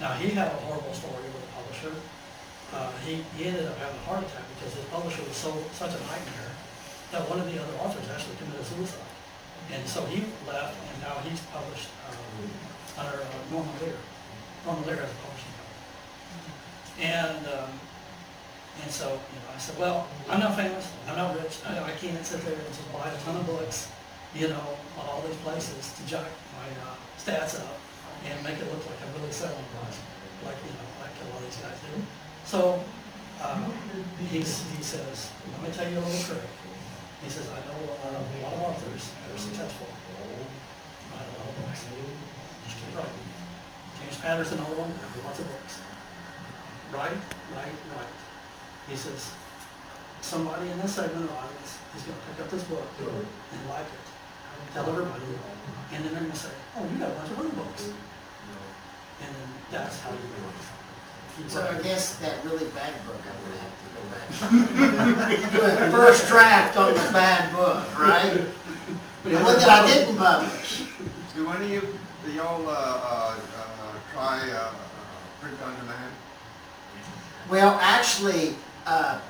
Now, he had a horrible story with a publisher. Uh, he, he ended up having a heart attack because his publisher was so, such a nightmare that one of the other authors actually committed suicide. And so he left, and now he's published, uh, under uh, Norman Lear. Norman Lear has a publishing company. And, um, and so, you know, I said, well, I'm not famous, I'm not rich, I, I can't sit there and just buy a ton of books, you know, on all these places to jack my uh, stats up and make it look like I'm really selling books, like, you know, like a lot of these guys do. So, he's, he says, let me tell you a little trick. He says, I know uh, a lot of authors that are successful. Write a lot of books. Just keep writing. James Patterson, another one, lots of books. Write, write, write. He says, somebody in this segment of audience is gonna pick up this book and like it. Tell everybody, and then they're gonna say, oh, you got a bunch of other books. And then that's how you do it. So I guess that really bad book, I'm gonna have to go back. First draft on the bad book, right? The one that I didn't publish. Do any of, do y'all, uh, uh, uh, try, uh, uh, print on demand? Well, actually, uh,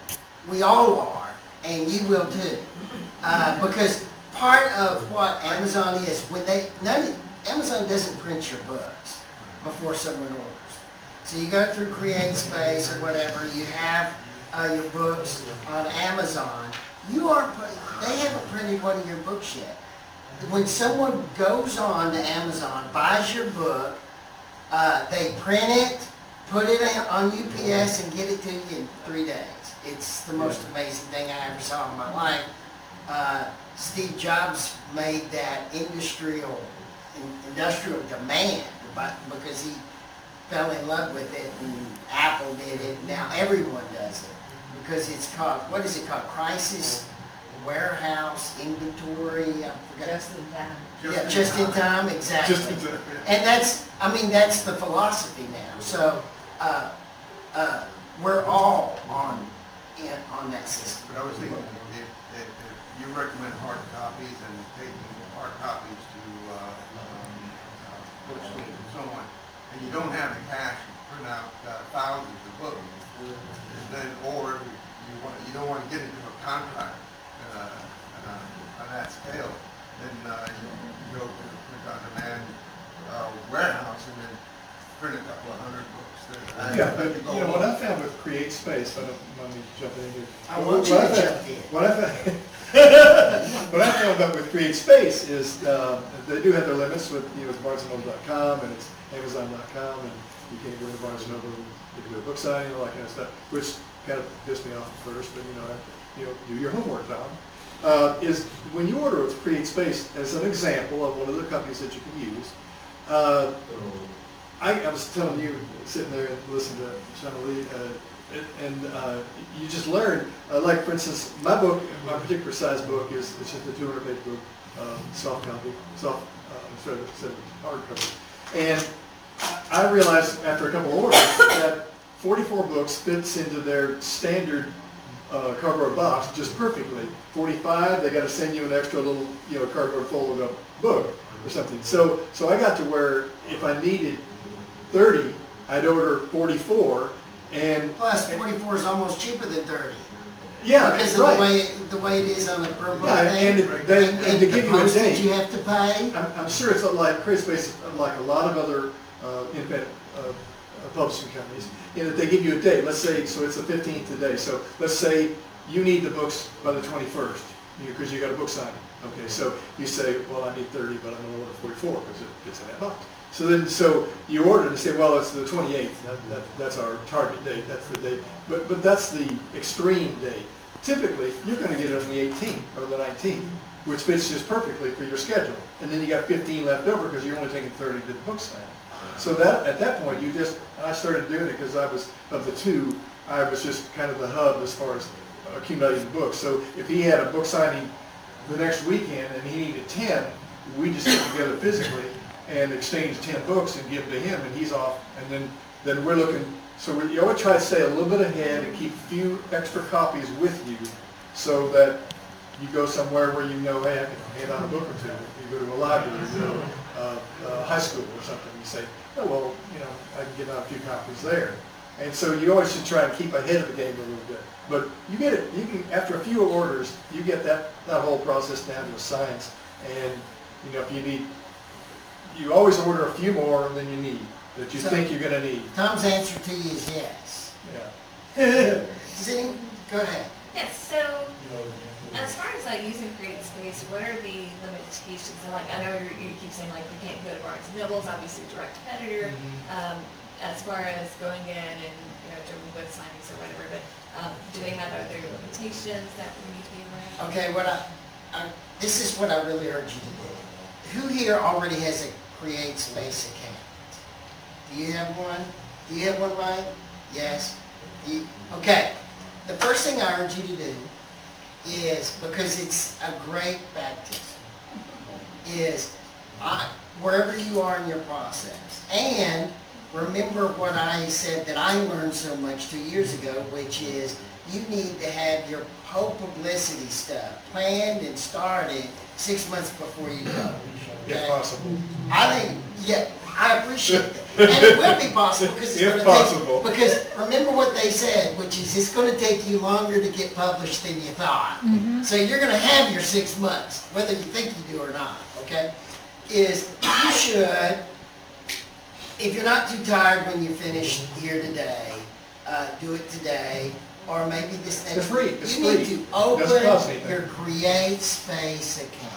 we all are, and you will too. Uh, because part of what Amazon is, when they, none, Amazon doesn't print your books before someone orders. So you go through Create Space or whatever, you have, uh, your books on Amazon. You are, put- they haven't printed one of your books yet. When someone goes on to Amazon, buys your book, uh, they print it, put it on UPS and get it to you in three days. It's the most amazing thing I ever saw in my life. Uh, Steve Jobs made that industrial, industrial demand because he fell in love with it and Apple did it. Now everyone does it because it's called, what is it called? Crisis Warehouse Inventory, I forgot. Just in time. Yeah, just in time, exactly. Just in time. And that's, I mean, that's the philosophy now. So, uh, uh, we're all on, in, on that system. But I was thinking, if, if, if you recommend hard copies and taking hard copies to, uh, um, uh, bookstores and you don't have the cash to print out uh, thousands of books. And then, or you want, you don't want to get into a contract uh, uh, on that scale, then uh, you you go to the print on demand uh, warehouse and then print a couple of hundred books. there. Yeah, but, You know, what I along. found with Create Space, I don't mind me jumping in here. I want you What to found- jump in. What I found, what I found out with Create Space is, uh, they do have their limits with, you know, it's barnesandnoble.com and it's amazon.com and you can't go to Barnes and Noble, you can do a book signing, and all that kind of stuff, which kind of pissed me off at first, but you know, I- you know, do your homework, Tom. Uh, is when you order with Create Space, as an example of one of the companies that you can use, uh, I, I was telling you, sitting there and listening to Shauna Lee, uh, and, uh, you just learn, uh, like, for instance, my book, my particular size book is, it's just a two hundred page book, um, soft copy, soft, instead of, instead of hardcover. And I realized after a couple of orders that forty-four books fits into their standard, uh, cardboard box just perfectly. Forty-five, they gotta send you an extra little, you know, cardboard folded up book or something. So, so I got to where if I needed thirty, I'd order forty-four, and. Plus, forty-four is almost cheaper than thirty. Yeah, Because of the right. way, the way it is on the per book Yeah, thing. and they- and to give you a postage date. you have to pay. I'm, I'm sure it's like CreateSpace, like a lot of other uh, independent uh, uh, publishing companies, in that they give you a date. Let's say, so it's the 15th today, so let's say you need the books by the 21st, because you got a book signing. Okay, so you say, well, I need 30, but I'm gonna order 44, because it fits in that box. So then, so you order and say, well, it's the 28th, that, that, that's our target date, that's the date. But, but that's the extreme date. Typically, you're gonna get it on the 18th or the 19th, which fits just perfectly for your schedule. And then you got 15 left over because you're only taking 30 to the book signing. So that, at that point, you just, I started doing it because I was, of the two, I was just kind of the hub as far as accumulating books. So if he had a book signing the next weekend and he needed 10, we just get together physically and exchange 10 books and give to him and he's off. And then, then we're looking, so we, you always try to stay a little bit ahead and keep a few extra copies with you so that you go somewhere where you know, hey, I can hand out a book or two. You go to a library, you to uh, uh, high school or something, you say, oh, well, you know, I can give out a few copies there. And so you always should try and keep ahead of the game a little bit. But you get it, you can, after a few orders, you get that, that whole process down to a science. And, you know, if you need, you always order a few more than you need, that you So- think you're gonna need. Tom's answer to you is yes. Yeah. Zing, go ahead. Yes, so as far as like using Create Space, what are the limitations? And like, I know you you keep saying like you can't go to Barnes and Noble's, obviously a direct competitor. Um, as far as going in and, you know, doing book signings or whatever, but, um, do they have other limitations that we need to be aware of? Okay, what I, I, this is what I really urge you to do. Who here already has a Create Space account? Do you have one? Do you have one, Ryan? Yes? You, okay, the first thing I urge you to do is, because it's a great baptism, is I, wherever you are in your process. And remember what I said that I learned so much two years ago, which is you need to have your whole publicity stuff planned and started six months before you go. If okay? possible. I think, yeah, I appreciate that. And it will be possible because it's If gonna possible. take, because remember what they said, which is it's gonna take you longer to get published than you thought. So you're gonna have your six months, whether you think you do or not, okay? Is you should, if you're not too tired when you finish here today, uh, do it today, or maybe this next. It's free, week. it's You need free. to Doesn't cost open anything. your Create Space account.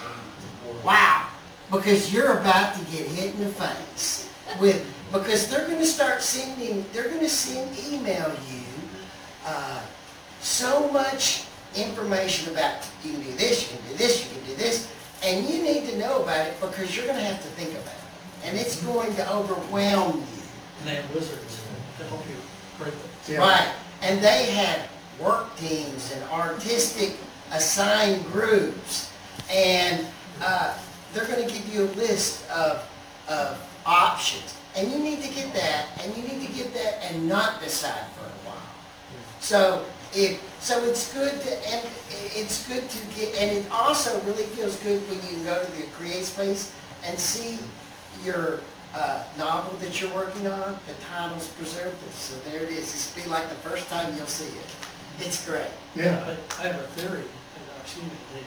Wow, because you're about to get hit in the face with, because they're gonna start sending, they're gonna send, email you, uh, so much information about, you can do this, you can do this, you can do this, and you need to know about it because you're gonna have to think about it. And it's going to overwhelm you. And they have wizards to help you create them. Yeah. Right, and they had work teams and artistic assigned groups, and, uh, they're gonna give you a list of, of options. And you need to get that, and you need to get that and not decide for a while. So if, so it's good to, and it's good to get, and it also really feels good when you go to the Create Space and see your uh, novel that you're working on, the title's preserved, so there it is. It's be like the first time you'll see it. It's great. Yeah, But I have a theory, and I've seen it, Lee,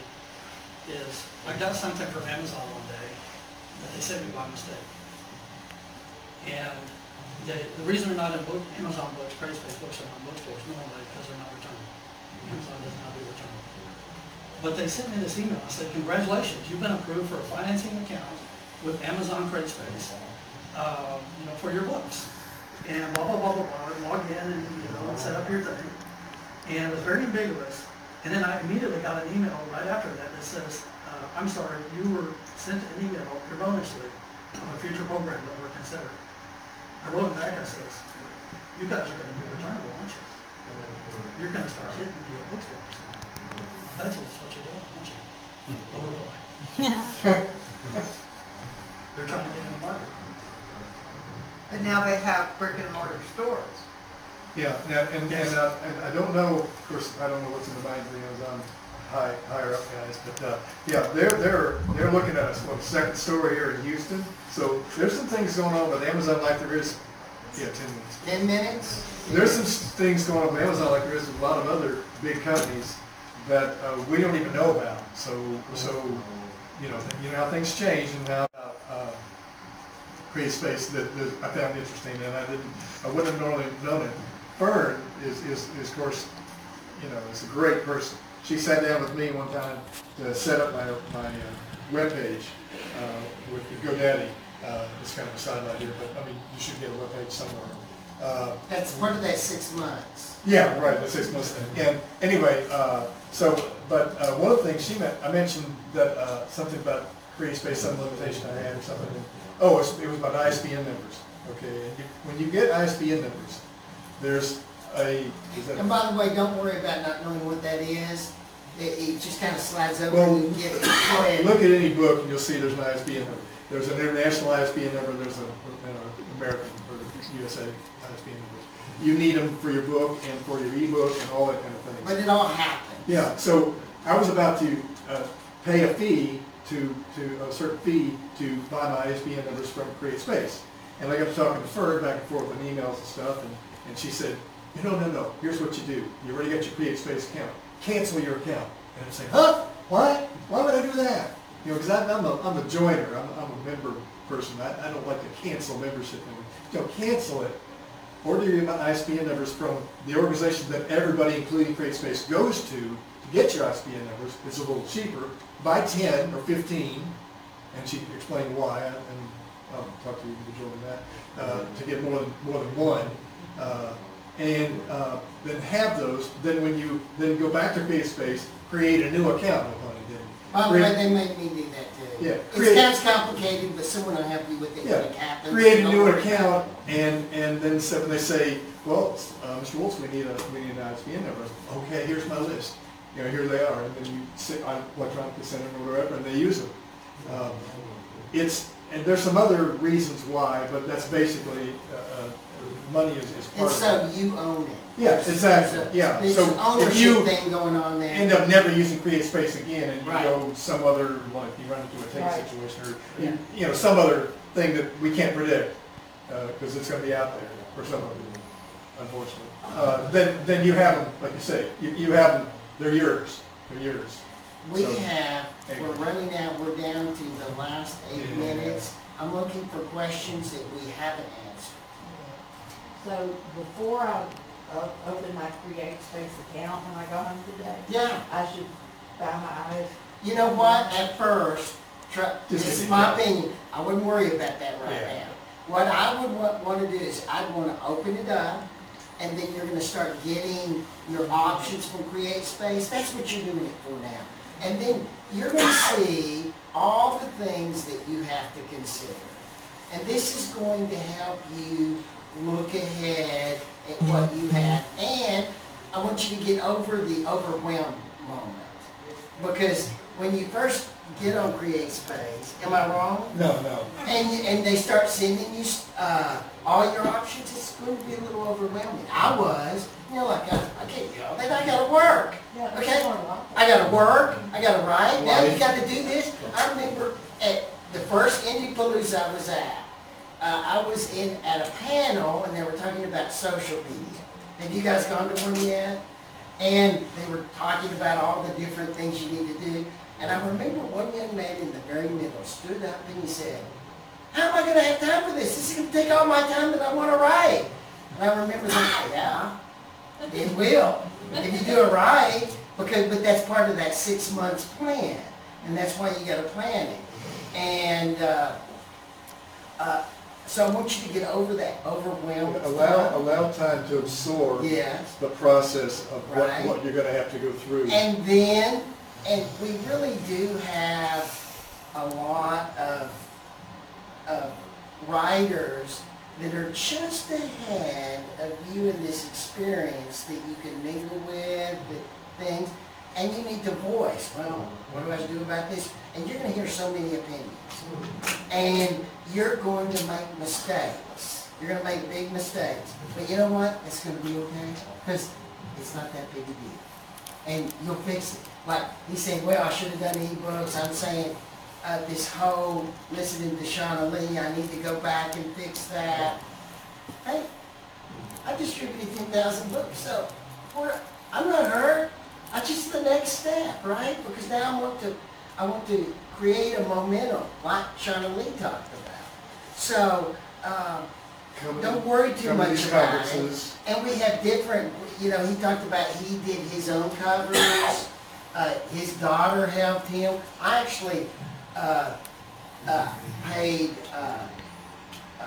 is I got something from Amazon one day that they sent me by mistake. And the, the reason they're not in book, Amazon books, Craigslist books are not in bookstores normally because they're not returned. Amazon does not do return. But they sent me this email, I said, congratulations, you've been approved for a financing account with Amazon Craigslist, uh, you know, for your books. And blah, blah, blah, blah, blah, log in and, you know, set up your thing. And it was very ambiguous. And then I immediately got an email right after that that says, uh, I'm sorry, you were sent an email erroneously of a future program that we're considering. I wrote back, and says, you guys are gonna be returnable, aren't you? You're gonna start hitting the bookstores. That's what you're doing, aren't you? Oh, boy. They're trying to get in the market. But now they have brick and mortar stores. Yeah, now, and, and, uh, and I don't know, of course, I don't know what's in the minds of the Amazon high, higher up guys, but, uh, yeah, they're, they're, they're looking at us, what, second story here in Houston, so there's some things going on with Amazon like there is, yeah, ten minutes. Ten minutes? There's some s- things going on with Amazon like there is with a lot of other big companies that uh, we don't even know about. So, so, you know, you know how things change and how uh, create space that, that I found interesting and I didn't, I wouldn't have normally known it. Fern is, is, is of course, you know, is a great person. She sat down with me one time to set up my, my uh, webpage uh, with the GoDaddy. Uh, it's kind of a sidelight here, but I mean, you should get a webpage somewhere. Uh, That's part of that six months. yeah, right, the six months thing. And anyway, uh, so, but uh, one of the things she meant, I mentioned that, uh, something about create space, some limitation I had or something. and- Oh, it was about ISBN numbers, okay? And you- When you get ISBN numbers, there's a, is that? And by the way, don't worry about not knowing what that is. It, it just kind of slides over Well, and you get it. Go ahead. Look at any book and you'll see there's an ISBN number. There's an international ISBN number, there's an American or USA ISBN number. You need them for your book and for your ebook and all that kind of thing. But it all happens. Yeah, so I was about to uh, pay a fee to, to, a certain fee to buy my ISBN numbers from Create Space. And I got to talking to Fern back and forth on emails and stuff, and, and she said, no, no, no, here's what you do. You already got your Create Space account. Cancel your account. And I'm saying, huh? Why? Why would I do that? You know, because I'm a, I'm a joiner, I'm, I'm a member person. I, I don't like to cancel membership. Know, cancel it order your ISBN numbers from the organization that everybody, including CreateSpace, goes to to get your ISBN numbers. It's a little cheaper. Buy 10 or 15, and she explained why, and I'll talk to you individually on that, uh, to get more than, more than one. Uh, and uh, then have those, then when you, then go back to CreateSpace, create a new account, no pun intended. By the way, Create- they make me do that too. Yeah, It create- sounds complicated, but someone will help you with it when it Yeah, happens. create a Don't new worry. account, and, and then so when they say, well, uh, Mr. Wolf, we need a, we need an ISBN number. Okay, here's my list. You know, here they are, and then you sit, I electronically send them or whatever, and they use them. Um, It's, and there's some other reasons why, but that's basically, uh, uh, money is, is And part of it. so you own it. Yeah, exactly, a- yeah. There's So an if ownership you thing going on there. End up never using Create Space again, and you Right. go some other, like, you run into a tank Right. situation, or, Yeah. you- you know, some other thing that we can't predict, because it's gonna be out there for some of it, unfortunately. Uh, then, then you have them, like you say, you, you have them, they're yours, they're yours. We So- have, we're running out, we're down to the last eight Yeah. minutes. I'm looking for questions that we haven't answered. So before I uh, open my Create Space account when I go home today, Yeah, I should buy my eyes. you know what, at first, try, Just this is get it my opinion, I wouldn't worry about that right Yeah. now. What I would want, wanna do is, I'd wanna open it up, and then you're gonna start getting your options from Create Space, that's what you're doing it for now. And then you're gonna see all the things that you have to consider. And this is going to help you look ahead at what you have. And I want you to get over the overwhelmed moment. Because when you first get on Create Space, am I wrong? No, no. And, you- and they start sending you, uh, all your options, it's going to be a little overwhelming. I was, you know, like, I, I can't go. all that, I gotta work. Yeah, Okay. more to life. I gotta work, I gotta write, now you gotta do this. I remember at the first Indie Palooza I was at, uh, I was in, at a panel and they were talking about social media. Have you guys gone to one yet? And they were talking about all the different things you need to do. And I remember one young man in the very middle stood up and he said, how am I gonna have time for this? This is gonna take all my time that I wanna write. And I remember thinking, yeah, it will, if you do it right, because, but that's part of that six months plan. And that's why you gotta plan it. And, uh, uh, so I want you to get over that overwhelm. Allow, allow time to absorb Yes. the process of what, Right. what you're gonna have to go through. And then, and we really do have a lot of, of writers that are just ahead of you in this experience that you can mingle with, that things, and you need to voice, well, what do I do about this? And you're gonna hear so many opinions. And you're going to make mistakes. You're gonna make big mistakes. But you know what? It's gonna be okay, because it's not that big a deal and you'll fix it. Like, he's saying, well, I should have done ebooks, I'm saying, uh, this whole listening to Shauna Lee, I need to go back and fix that. Hey, I distributed ten thousand books, so, I'm not hurt, I just the next step, right? Because now I want to, I want to create a momentum, like Lee talked about. So, um, don't worry too to much these about it. conferences. And we have different, you know, he talked about he did his own covers. Uh, his daughter helped him. I actually, uh, uh, paid, uh, uh,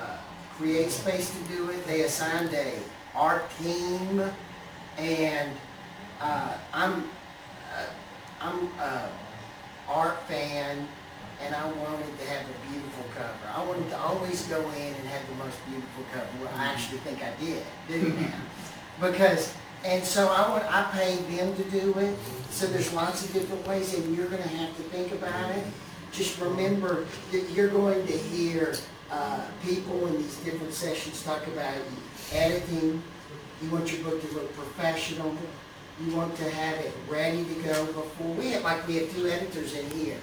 Create Space to do it. They assigned a art team and, uh, I'm, uh, I'm, uh, art fan and I wanted to have a beautiful cover. I wanted to always go in and have the most beautiful cover. Well, I actually think I did, do now. Because, and so I want, I paid them to do it. So there's lots of different ways and you're gonna have to think about it. Just remember that you're going to hear, uh, people in these different sessions talk about editing. You want your book to look professional. You want to have it ready to go before, we have, like, we have two editors in here.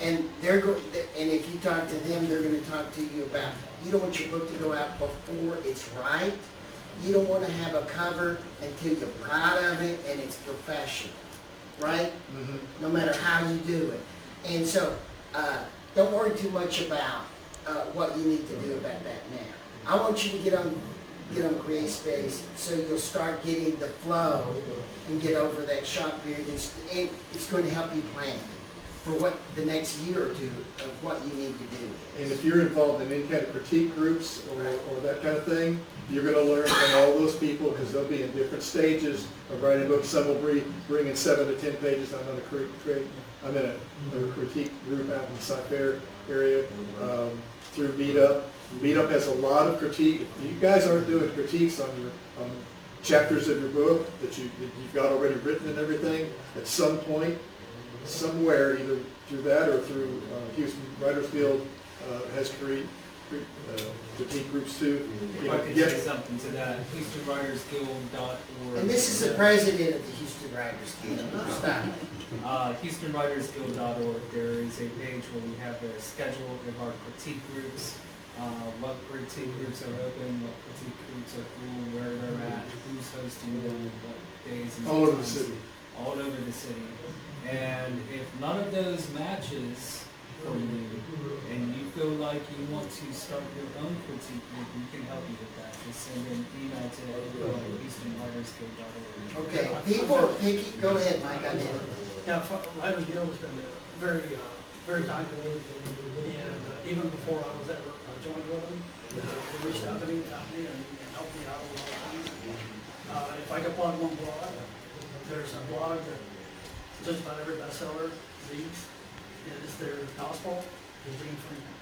And they're go, and if you talk to them, they're gonna talk to you about, you don't want your book to go out before it's right. You don't wanna have a cover until you're proud of it and it's professional, right? Mhm. No matter how you do it. And so, uh, don't worry too much about, uh, what you need to do about that now. I want you to get on, get on Create Space, so you'll start getting the flow and get over that shock period. It's, and it's going to help you plan for what, the next year or two of what you need to do. And if you're involved in any kind of critique groups or, or that kind of thing, you're gonna learn from all those people, because they'll be in different stages of writing books. Some will bring, bring in seven to ten pages. I'm in a cre- create, I'm in a, a critique group out in the Cyfair area, um, through Meetup. Meetup has a lot of critique. You guys aren't doing critiques on your, on chapters of your book that you, that you've got already written and everything. At some point, somewhere, either through that or through uh, Houston Writers Guild, uh, has create, cre- uh, critique groups too. You If I know, could get- say something to that, HoustonWritersGuild.org. And this is the president of the Houston Writers Guild. Stop. Uh, HoustonWritersGuild.org, there is a page where we have a schedule of our critique groups, uh, what critique groups are open, what critique groups are full, where they're at, who's hosting them, what days and All over the times. city. All over the city. And if none of those matches for you, and you feel like you want to start your own critique group, we can help you with that. Just send an email to info at HoustonWritersGuild.org. Okay, people are picky, go ahead, Mike, I did. Yeah, F- Writers Guild has been very, uh, very kind to me, and uh, even before I was ever with uh, they reached out to me, and and helped me out a lot of times. Uh, If I could plug one blog, there's a blog that just about every bestseller reads, is their gospel, is Jane Friedman.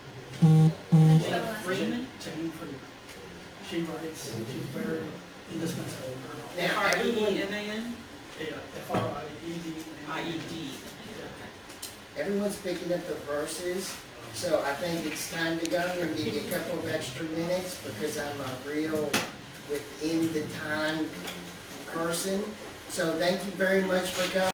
Jane Friedman? Jane Friedman. She writes, she's very indispensable. Now, Yeah, F R I E D. I E D. everyone's picking up the verses, so I think it's time to go and give you a couple of extra minutes because I'm a real within the time person. So thank you very much for coming.